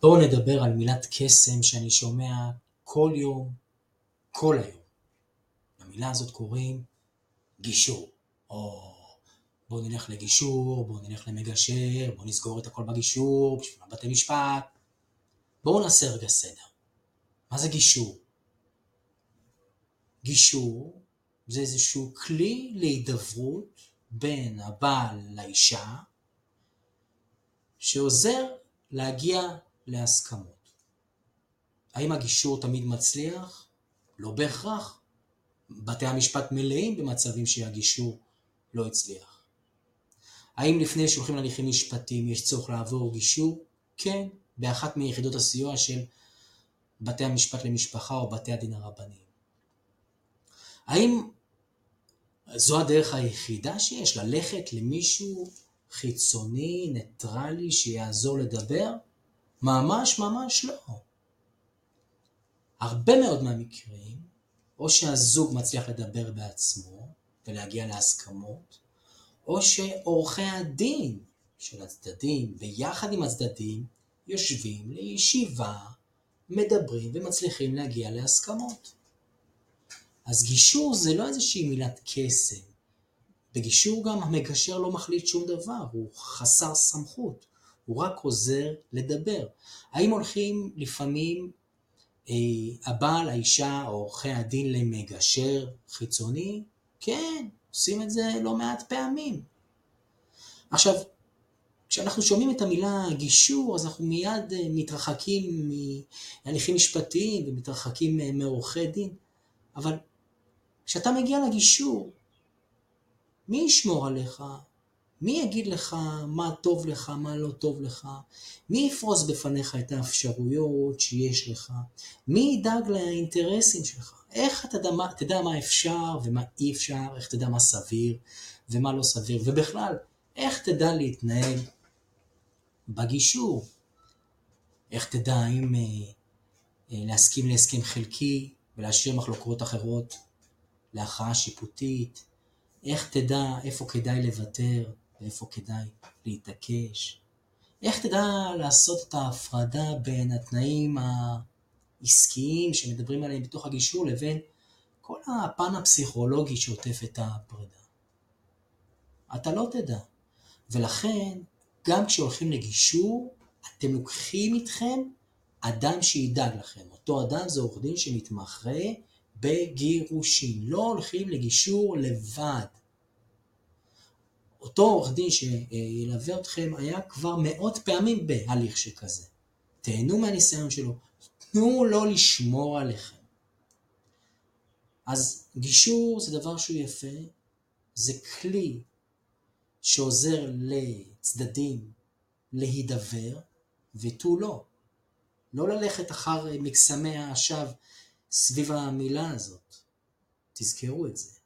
בואו נדבר על מילת קסם שאני שומע כל יום, כל היום. למילה הזאת קוראים גישור. או בואו נלך לגישור, בואו נלך למגשר, בואו נסגור את הכל בגישור, בשביל בתי משפט. בואו נעשה רגע סדר. מה זה גישור? גישור זה איזשהו כלי להידברות בין הבעל לאישה, שעוזר להגיע להסכמות. האם הגישור תמיד מצליח? לא בהכרח. בתי המשפט מלאים במצבים שהגישור לא הצליח. האם לפני שהולכים להליכים משפטיים יש צורך לעבור גישור? כן, באחת מיחידות הסיוע של בתי המשפט למשפחה או בתי הדין הרבניים. האם זו הדרך היחידה שיש? ללכת למישהו חיצוני, ניטרלי, שיעזור לדבר? ממש ממש לא. הרבה מאוד מהמקרים, או שהזוג מצליח לדבר בעצמו ולהגיע להסכמות, או שעורכי הדין של הצדדים, ביחד עם הצדדים, יושבים לישיבה, מדברים ומצליחים להגיע להסכמות. אז גישור זה לא איזושהי מילת קסם. בגישור גם המגשר לא מחליט שום דבר, הוא חסר סמכות, הוא רק עוזר לדבר. האם הולכים לפעמים אה, הבעל, האישה או עורכי הדין למגשר חיצוני? כן, עושים את זה לא מעט פעמים. עכשיו, כשאנחנו שומעים את המילה גישור, אז אנחנו מיד אה, מתרחקים מהליכים משפטיים ומתרחקים אה, מעורכי דין, אבל כשאתה מגיע לגישור, מי ישמור עליך? מי יגיד לך מה טוב לך, מה לא טוב לך? מי יפרוס בפניך את האפשרויות שיש לך? מי ידאג לאינטרסים שלך? איך אתה תדע, תדע מה אפשר ומה אי אפשר, איך תדע מה סביר ומה לא סביר, ובכלל, איך תדע להתנהל בגישור? איך תדע אם אה, אה, להסכים להסכם חלקי ולהשאיר מחלוקות אחרות להכרעה שיפוטית, איך תדע איפה כדאי לוותר ואיפה כדאי להתעקש, איך תדע לעשות את ההפרדה בין התנאים העסקיים שמדברים עליהם בתוך הגישור לבין כל הפן הפסיכולוגי שעוטף את הפרידה. אתה לא תדע. ולכן, גם כשהולכים לגישור, אתם לוקחים איתכם אדם שידאג לכם. אותו אדם זה עורך דין שמתמחה בגירושין. לא הולכים לגישור לבד. אותו עורך דין שילווה אתכם היה כבר מאות פעמים בהליך שכזה. תהנו מהניסיון שלו, תנו לו לשמור עליכם. אז גישור זה דבר שהוא יפה, זה כלי שעוזר לצדדים להידבר ותו לא. לא ללכת אחר מקסמי האשב סביב המילה הזאת. תזכרו את זה.